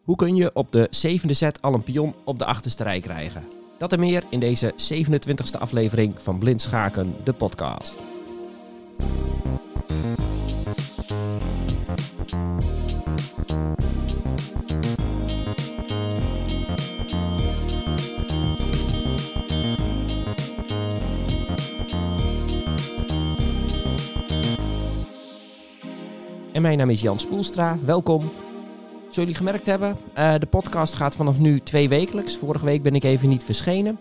Hoe kun je op de zevende set al een pion op de achterste rij krijgen? Dat en meer in deze 27e aflevering van Blind Schaken, de podcast. En mijn naam is Jan Spoelstra. Welkom. Zoals jullie gemerkt hebben, uh, de podcast gaat vanaf nu twee wekelijks. Vorige week ben ik even niet verschenen.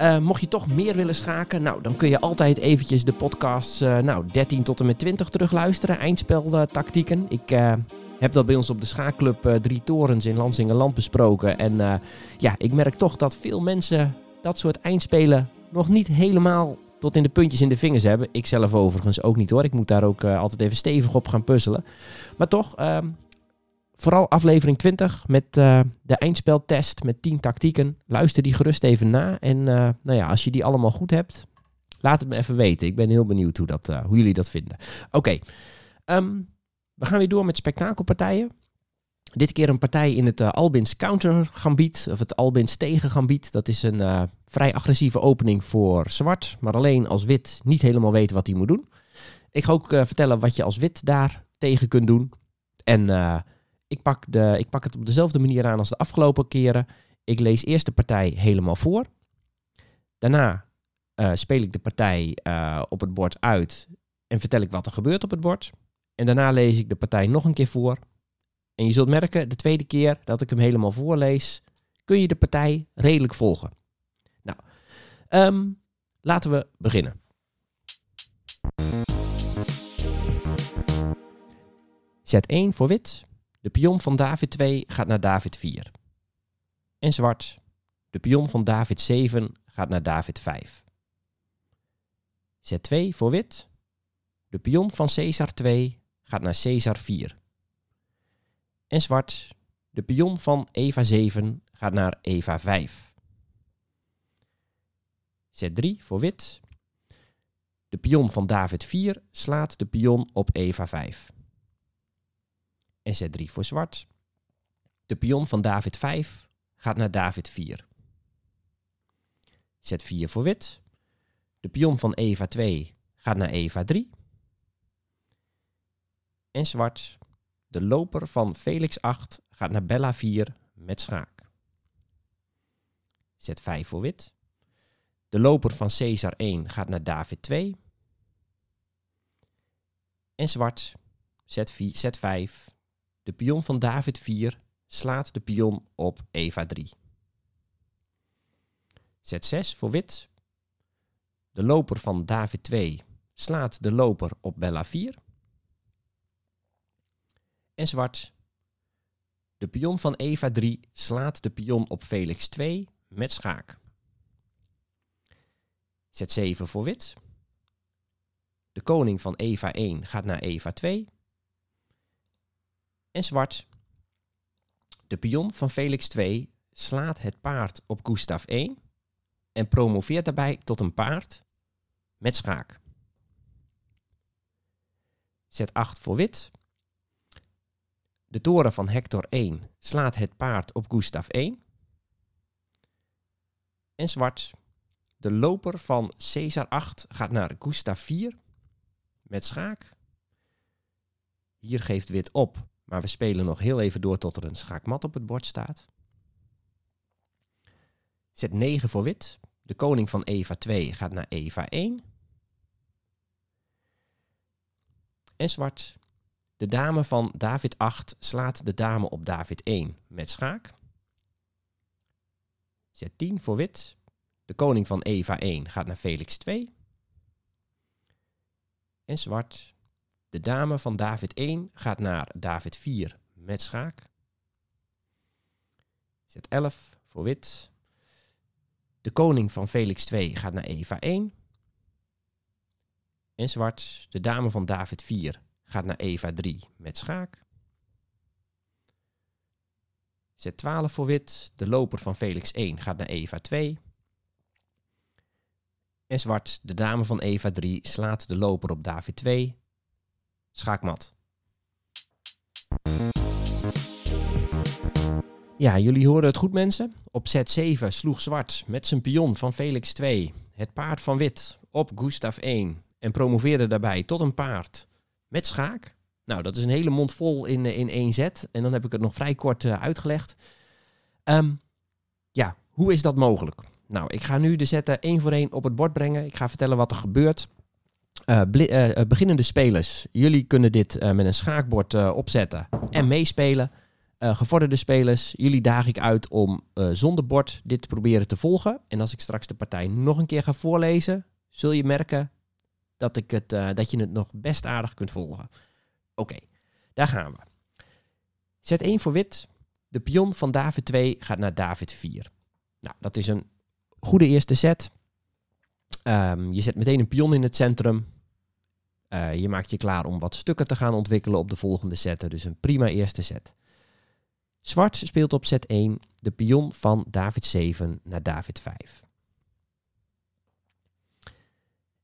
Uh, mocht je toch meer willen schaken, nou, dan kun je altijd eventjes de podcasts uh, nou, 13 tot en met 20 terugluisteren. Eindspeltactieken. Ik heb dat bij ons op de schaakclub Drie Torens in Lansingerland besproken. En ja, ik merk toch dat veel mensen dat soort eindspelen nog niet helemaal tot in de puntjes in de vingers hebben. Ik zelf overigens ook niet hoor. Ik moet daar ook altijd even stevig op gaan puzzelen. Maar toch, uh, vooral aflevering 20 met uh, de eindspeltest met 10 tactieken. Luister die gerust even na. En uh, nou ja, als je die allemaal goed hebt, laat het me even weten. Ik ben heel benieuwd hoe, dat, hoe jullie dat vinden. Oké, um, we gaan weer door met spektakelpartijen. Dit keer een partij in het Albins counter gambiet, of het Albins tegen gambiet. Dat is een vrij agressieve opening voor zwart, maar alleen als wit niet helemaal weet wat hij moet doen. Ik ga ook vertellen wat je als wit daar tegen kunt doen. En ik, pak de, ik pak het op dezelfde manier aan als de afgelopen keren. Ik lees eerst de partij helemaal voor. Daarna speel ik de partij op het bord uit en vertel ik wat er gebeurt op het bord. En daarna lees ik de partij nog een keer voor en je zult merken, de tweede keer dat ik hem helemaal voorlees, kun je de partij redelijk volgen. Nou, um, laten we beginnen. Zet 1 voor wit. De pion van David 2 gaat naar David 4. En zwart. De pion van David 7 gaat naar David 5. Zet 2 voor wit. De pion van Caesar 2 gaat naar Caesar 4 en zwart. De pion van Eva 7 gaat naar Eva 5. Z3 voor wit. De pion van David 4 slaat de pion op Eva 5. En Z3 voor zwart. De pion van David 5 gaat naar David 4. Z4 voor wit. De pion van Eva 2 gaat naar Eva 3. En zwart. De loper van Felix 8 gaat naar Bella 4 met schaak. Zet 5 voor wit. De loper van Caesar 1 gaat naar David 2. En zwart, zet, 4, zet 5. De pion van David 4 slaat de pion op Eva 3. Zet 6 voor wit. De loper van David 2 slaat de loper op Bella 4 en zwart. De pion van Eva 3 slaat de pion op Felix 2 met schaak. Zet 7 voor wit. De koning van Eva 1 gaat naar Eva 2. En zwart. De pion van Felix 2 slaat het paard op Gustav 1 en promoveert daarbij tot een paard met schaak. Zet 8 voor wit. De toren van Hector 1 slaat het paard op Gustav 1. En zwart. De loper van Caesar 8 gaat naar Gustav 4 met schaak. Hier geeft wit op, maar we spelen nog heel even door tot er een schaakmat op het bord staat. Zet 9 voor wit. De koning van Eva 2 gaat naar Eva 1. En zwart. De dame van David 8 slaat de dame op David 1 met schaak. Zet 10 voor wit. De koning van Eva 1 gaat naar Felix 2. En zwart. De dame van David 1 gaat naar David 4 met schaak. Zet 11 voor wit. De koning van Felix 2 gaat naar Eva 1. En zwart. De dame van David 4 gaat naar Eva 3 met schaak. Zet 12 voor wit. De loper van Felix 1 gaat naar Eva 2. En zwart, de dame van Eva 3 slaat de loper op David 2. Schaakmat. Ja, jullie horen het goed mensen. Op zet 7 sloeg zwart met zijn pion van Felix 2 het paard van wit op Gustav 1 en promoveerde daarbij tot een paard met schaak. Nou, dat is een hele mond vol in, eh, in één zet. En dan heb ik het nog vrij kort uh, uitgelegd. Um, ja, hoe is dat mogelijk? Nou, ik ga nu de zetten één voor één op het bord brengen. Ik ga vertellen wat er gebeurt. Uh, uh, beginnende spelers, jullie kunnen dit met een schaakbord opzetten en meespelen. gevorderde spelers, jullie daag ik uit om zonder bord dit te proberen te volgen. En als ik straks de partij nog een keer ga voorlezen, zul je merken dat, ik het, dat je het nog best aardig kunt volgen. Oké, daar gaan we. Zet 1 voor wit. De pion van David 2 gaat naar David 4. Nou, dat is een goede eerste set. Um, je zet meteen een pion in het centrum. Uh, je maakt je klaar om wat stukken te gaan ontwikkelen op de volgende setten. Dus een prima eerste set. Zwart speelt op set 1 de pion van David 7 naar David 5.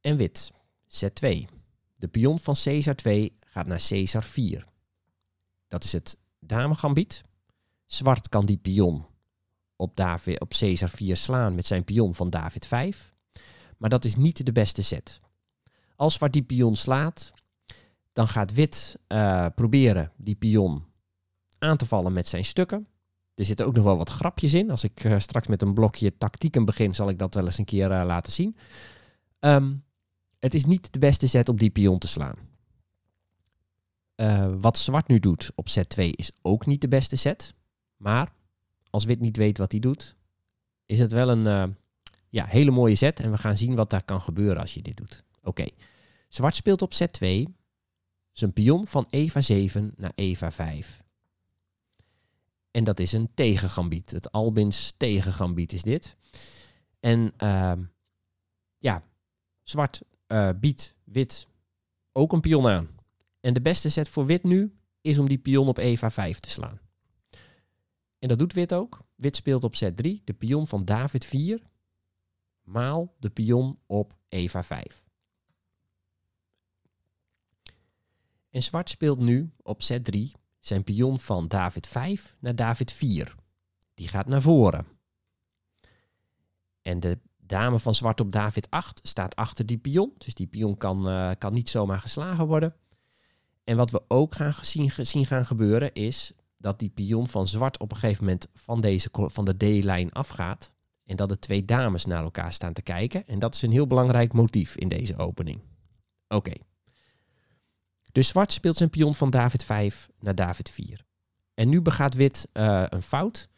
En wit, set 2. De pion van Caesar 2 gaat naar Caesar 4. Dat is het dame gambiet. Zwart kan die pion op, David, op Caesar 4 slaan met zijn pion van David 5. Maar dat is niet de beste set. Als zwart die pion slaat, dan gaat wit uh, proberen die pion aan te vallen met zijn stukken. Er zitten ook nog wel wat grapjes in. Als ik uh, straks met een blokje tactieken begin, zal ik dat wel eens een keer uh, laten zien. Um, het is niet de beste set om die pion te slaan. Wat zwart nu doet op set 2 is ook niet de beste set. Maar als wit niet weet wat hij doet, is het wel een ja, hele mooie set. En we gaan zien wat daar kan gebeuren als je dit doet. Oké, zwart speelt op set 2 zijn pion van Eva 7 naar Eva 5. En dat is een tegengambiet. Het Albins tegengambiet is dit. En uh, ja, zwart uh, biedt wit ook een pion aan. En de beste set voor wit nu is om die pion op Eva 5 te slaan. En dat doet wit ook. Wit speelt op set 3 de pion van David 4 maal de pion op Eva 5. En zwart speelt nu op set 3 zijn pion van David 5 naar David 4. Die gaat naar voren. En de dame van zwart op David 8 staat achter die pion. Dus die pion kan, uh, kan niet zomaar geslagen worden. En wat we ook gaan zien, zien gaan gebeuren is dat die pion van zwart op een gegeven moment van, deze, van de D-lijn afgaat. En dat de twee dames naar elkaar staan te kijken. En dat is een heel belangrijk motief in deze opening. Oké. Dus zwart speelt zijn pion van David 5 naar David 4. En nu begaat wit uh, een fout.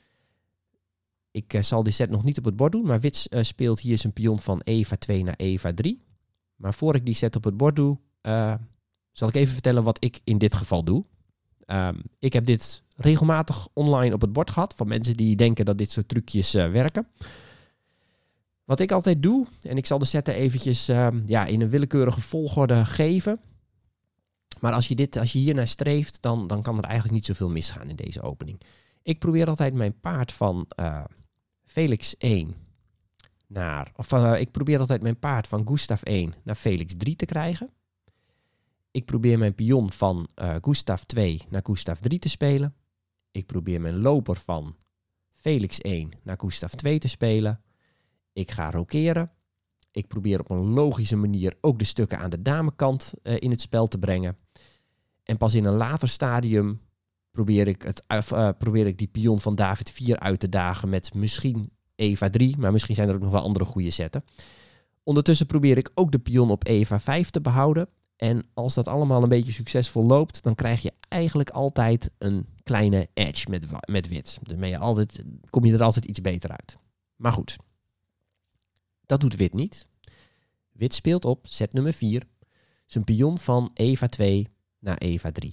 Ik uh, zal die set nog niet op het bord doen, maar wit uh, speelt hier zijn pion van Eva 2 naar Eva 3. Maar voor ik die set op het bord doe, zal ik even vertellen wat ik in dit geval doe. Um, ik heb dit regelmatig online op het bord gehad van mensen die denken dat dit soort trucjes uh, werken. Wat ik altijd doe, en ik zal de setten eventjes um, ja, in een willekeurige volgorde geven. Maar als je, dit, als je hier naar streeft, dan, dan kan er eigenlijk niet zoveel misgaan in deze opening. Ik probeer altijd mijn paard van uh, Felix 1 naar. Of uh, ik probeer altijd mijn paard van Gustav 1 naar Felix 3 te krijgen. Ik probeer mijn pion van uh, Gustav 2 naar Gustav 3 te spelen. Ik probeer mijn loper van Felix 1 naar Gustav 2 te spelen. Ik ga rokeren. Ik probeer op een logische manier ook de stukken aan de damekant uh, in het spel te brengen. En pas in een later stadium probeer ik, het, uh, probeer ik die pion van David 4 uit te dagen met misschien Eva 3, maar misschien zijn er ook nog wel andere goede zetten. Ondertussen probeer ik ook de pion op Eva 5 te behouden. En als dat allemaal een beetje succesvol loopt, dan krijg je eigenlijk altijd een kleine edge met, met wit. Dan altijd, kom je er altijd iets beter uit. Maar goed, dat doet wit niet. Wit speelt op set nummer 4 zijn pion van Eva 2 naar Eva 3.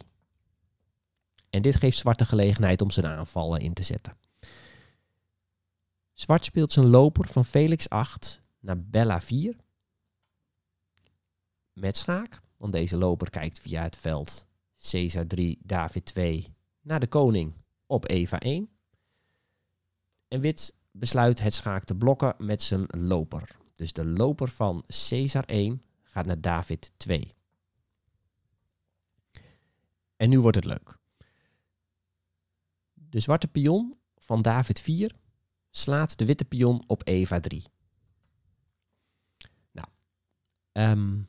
En dit geeft zwart de gelegenheid om zijn aanvallen in te zetten. Zwart speelt zijn loper van Felix 8 naar Bella 4 met schaak. Want deze loper kijkt via het veld Caesar 3, David 2 naar de koning op Eva 1. En wit besluit het schaak te blokken met zijn loper. Dus de loper van Caesar 1 gaat naar David 2. En nu wordt het leuk. De zwarte pion van David 4 slaat de witte pion op Eva 3. Nou, ehm,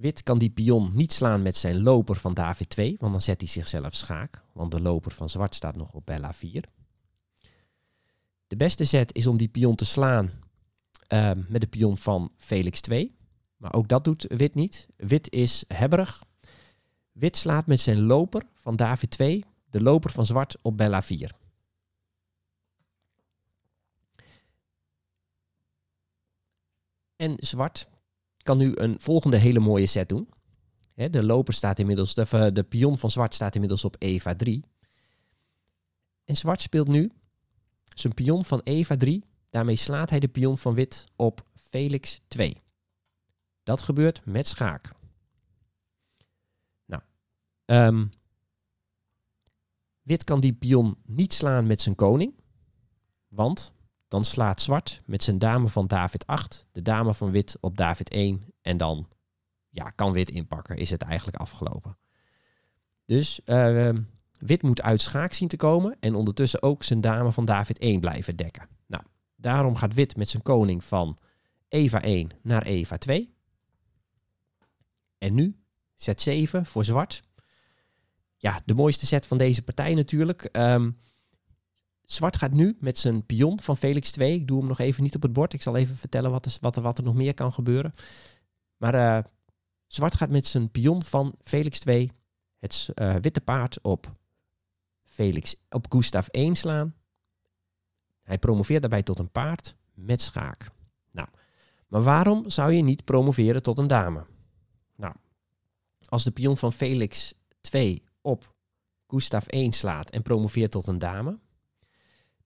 wit kan die pion niet slaan met zijn loper van David 2, want dan zet hij zichzelf schaak, want de loper van zwart staat nog op Bella 4. De beste zet is om die pion te slaan ehm, met de pion van Felix 2. Maar ook dat doet wit niet. Wit is hebberig. Wit slaat met zijn loper van David 2 de loper van zwart op Bella 4. En zwart kan nu een volgende hele mooie set doen. de loper staat inmiddels, de, eh, de pion van zwart staat inmiddels op Eva 3. En zwart speelt nu zijn pion van Eva 3. Daarmee slaat hij de pion van wit op Felix 2. Dat gebeurt met schaak. Nou, um, wit kan die pion niet slaan met zijn koning. Want dan slaat zwart met zijn dame van David 8, de dame van wit op David 1. En dan ja, kan wit inpakken, is het eigenlijk afgelopen. Dus uh, wit moet uit schaak zien te komen en ondertussen ook zijn dame van David 1 blijven dekken. Nou, daarom gaat wit met zijn koning van Eva 1 naar Eva 2. En nu zet 7 voor zwart. Ja, de mooiste set van deze partij natuurlijk. Um, Zwart gaat nu met zijn pion van Felix 2. Ik doe hem nog even niet op het bord. Ik zal even vertellen wat er, wat wat er nog meer kan gebeuren. Maar uh, Zwart gaat met zijn pion van Felix 2 het uh, witte paard op Felix op Gustav 1 slaan. Hij promoveert daarbij tot een paard met schaak. Nou, maar waarom zou je niet promoveren tot een dame? Nou, als de pion van Felix 2 op Gustav 1 slaat en promoveert tot een dame,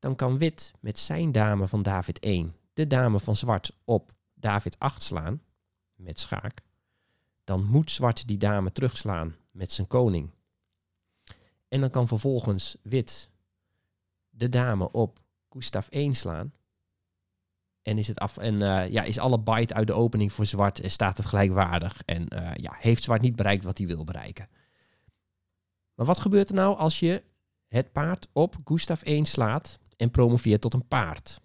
dan kan wit met zijn dame van David 1 de dame van zwart op David 8 slaan met schaak. Dan moet zwart die dame terugslaan met zijn koning. En dan kan vervolgens wit de dame op Gustav 1 slaan. En is, het af, en, uh, ja, is alle byte uit de opening voor zwart en staat het gelijkwaardig. En uh, ja, heeft zwart niet bereikt wat hij wil bereiken. Maar wat gebeurt er nou als je het paard op Gustav 1 slaat en promoveert tot een paard.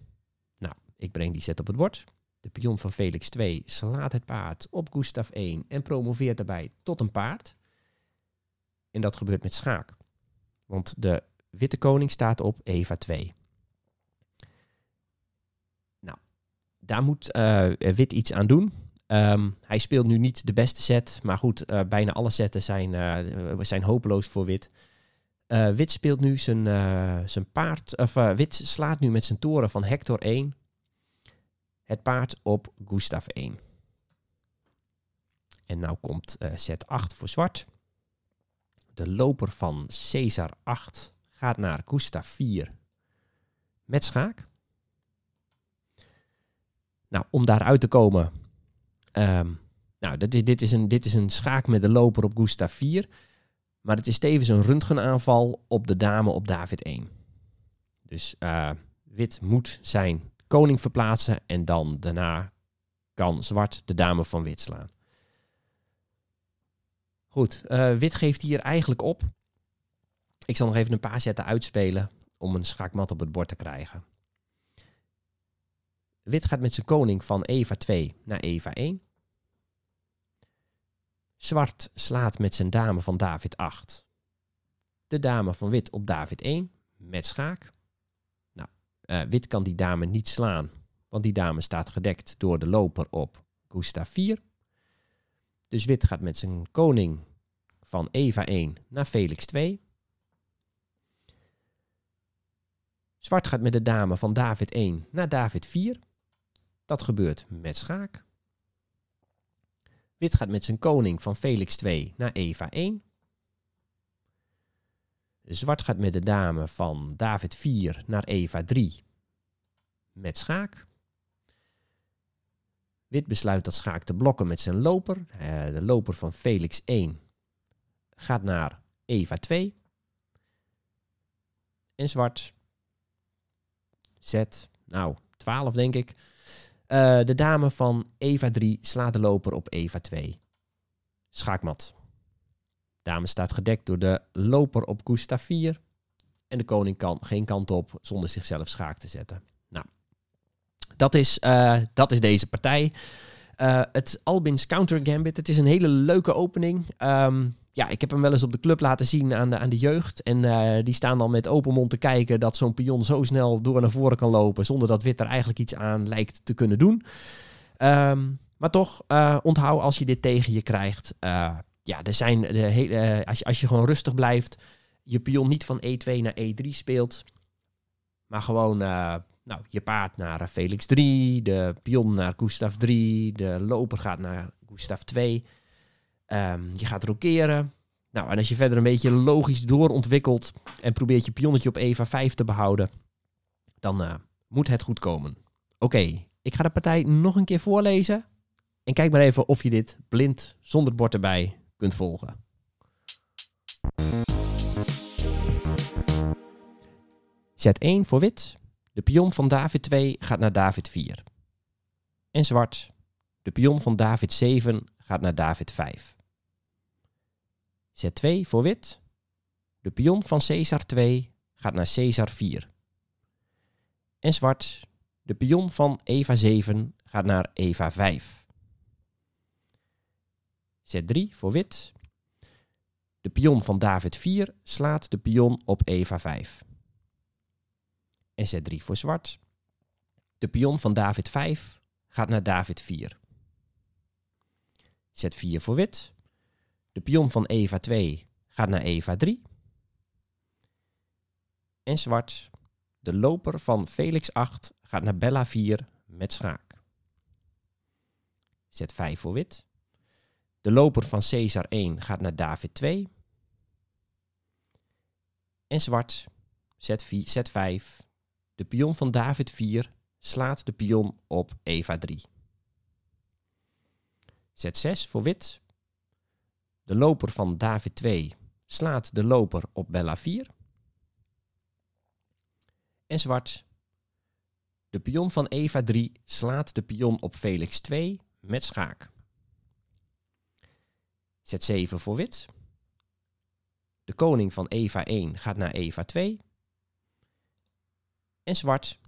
Nou, ik breng die set op het bord. De pion van Felix 2 slaat het paard op Gustav 1 en promoveert daarbij tot een paard. En dat gebeurt met schaak. Want de witte koning staat op Eva 2. Nou, daar moet uh, wit iets aan doen. Um, hij speelt nu niet de beste set, maar goed, uh, bijna alle setten zijn, uh, zijn hopeloos voor wit. Uh, wit speelt nu zijn, uh, zijn paard, of uh, wit slaat nu met zijn toren van Hector 1 het paard op Gustav 1. En nou komt set 8 voor zwart. De loper van Caesar 8 gaat naar Gustav 4 met schaak. Nou, om daaruit te komen. Um, nou, dit is, dit, is een, dit is een schaak met de loper op Gustav 4. Maar het is tevens een röntgenaanval op de dame op David 1. Dus uh, wit moet zijn koning verplaatsen en dan daarna kan zwart de dame van wit slaan. Goed, uh, wit geeft hier eigenlijk op. Ik zal nog even een paar zetten uitspelen om een schaakmat op het bord te krijgen. Wit gaat met zijn koning van Eva 2 naar Eva 1. Zwart slaat met zijn dame van David 8. De dame van wit op David 1 met schaak. Nou, uh, wit kan die dame niet slaan, want die dame staat gedekt door de loper op Gustav 4. Dus wit gaat met zijn koning van Eva 1 naar Felix 2. Zwart gaat met de dame van David 1 naar David 4. Dat gebeurt met schaak. Wit gaat met zijn koning van Felix 2 naar Eva 1. Zwart gaat met de dame van David 4 naar Eva 3 met schaak. Wit besluit dat schaak te blokken met zijn loper. Eh, de loper van Felix 1 gaat naar Eva 2. En zwart zet, nou, 12 denk ik. Uh, de dame van Eva 3 slaat de loper op Eva 2. Schaakmat. Dame staat gedekt door de loper op Gustav 4. En de koning kan geen kant op zonder zichzelf schaak te zetten. Nou, dat is, eh, dat is deze partij. Uh, het Albins Counter Gambit. Het is een hele leuke opening. Ehm, ja, ik heb hem wel eens op de club laten zien aan de, aan de jeugd. En uh, die staan dan met open mond te kijken dat zo'n pion zo snel door naar voren kan lopen. Zonder dat wit er eigenlijk iets aan lijkt te kunnen doen. Um, maar toch, uh, onthoud als je dit tegen je krijgt. ja, er zijn de hele, als, je, als je gewoon rustig blijft. Je pion niet van E2 naar E3 speelt. Maar gewoon nou, je paard naar Felix 3, de pion naar Gustav 3, de loper gaat naar Gustav 2. Um, je gaat rokeren. Nou, en als je verder een beetje logisch doorontwikkelt en probeert je pionnetje op Eva 5 te behouden, dan uh, moet het goed komen. Oké, ik ga de partij nog een keer voorlezen. En kijk maar even of je dit blind, zonder bord erbij, kunt volgen. Zet 1 voor wit. De pion van David 2 gaat naar David 4. En zwart. De pion van David 7 gaat naar David 5. Zet 2 voor wit. De pion van Caesar 2 gaat naar Caesar 4. En zwart. De pion van Eva 7 gaat naar Eva 5. Zet 3 voor wit. De pion van David 4 slaat de pion op Eva 5 en zet 3 voor zwart. De pion van David 5 gaat naar David 4. Zet 4 voor wit. De pion van Eva 2 gaat naar Eva 3. En zwart. De loper van Felix 8 gaat naar Bella 4 met schaak. Zet 5 voor wit. De loper van Caesar 1 gaat naar David 2. En zwart. Zet, 4, zet 5 de pion van David 4 slaat de pion op Eva 3. Zet 6 voor wit. De loper van David 2 slaat de loper op Bella 4. En zwart. De pion van Eva 3 slaat de pion op Felix 2 met schaak. Zet 7 voor wit. De koning van Eva 1 gaat naar Eva 2 en zwart.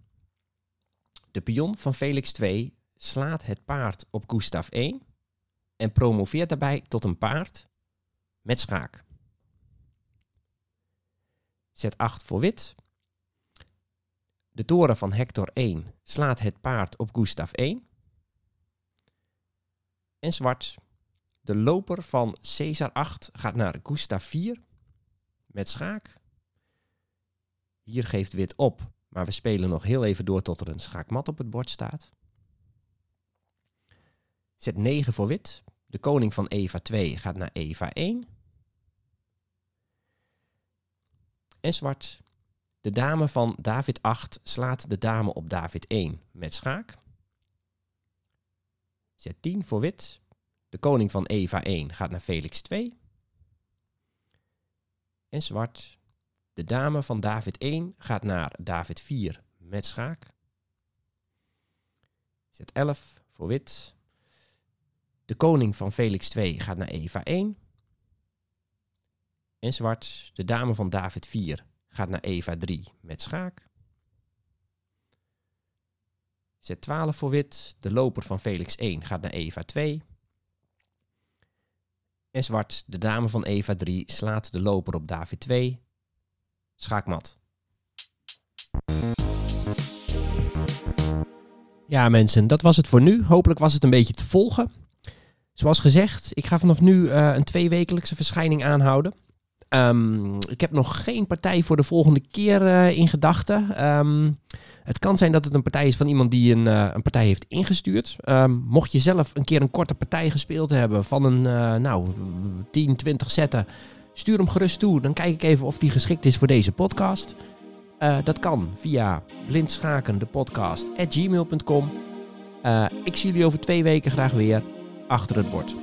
De pion van Felix 2 slaat het paard op Gustav 1 en promoveert daarbij tot een paard met schaak. Zet 8 voor wit. De toren van Hector 1 slaat het paard op Gustav 1. En zwart. De loper van Caesar 8 gaat naar Gustav 4 met schaak. Hier geeft wit op maar we spelen nog heel even door tot er een schaakmat op het bord staat. Zet 9 voor wit. De koning van Eva 2 gaat naar Eva 1. En zwart. De dame van David 8 slaat de dame op David 1 met schaak. Zet 10 voor wit. De koning van Eva 1 gaat naar Felix 2. En zwart. De dame van David 1 gaat naar David 4 met schaak. Zet 11 voor wit. De koning van Felix 2 gaat naar Eva 1. En zwart. De dame van David 4 gaat naar Eva 3 met schaak. Zet 12 voor wit. De loper van Felix 1 gaat naar Eva 2. En zwart. De dame van Eva 3 slaat de loper op David 2 schaakmat. Ja, mensen, dat was het voor nu. Hopelijk was het een beetje te volgen. Zoals gezegd, ik ga vanaf nu uh, een tweewekelijkse verschijning aanhouden. Um, ik heb nog geen partij voor de volgende keer uh, in gedachten. Um, het kan zijn dat het een partij is van iemand die een, uh, een partij heeft ingestuurd. Um, mocht je zelf een keer een korte partij gespeeld hebben van een nou, 10, 20 zetten Stuur hem gerust toe. Dan kijk ik even of die geschikt is voor deze podcast. Dat kan via blindschakendepodcast.gmail.com. Uh, ik zie jullie over twee weken graag weer achter het bord.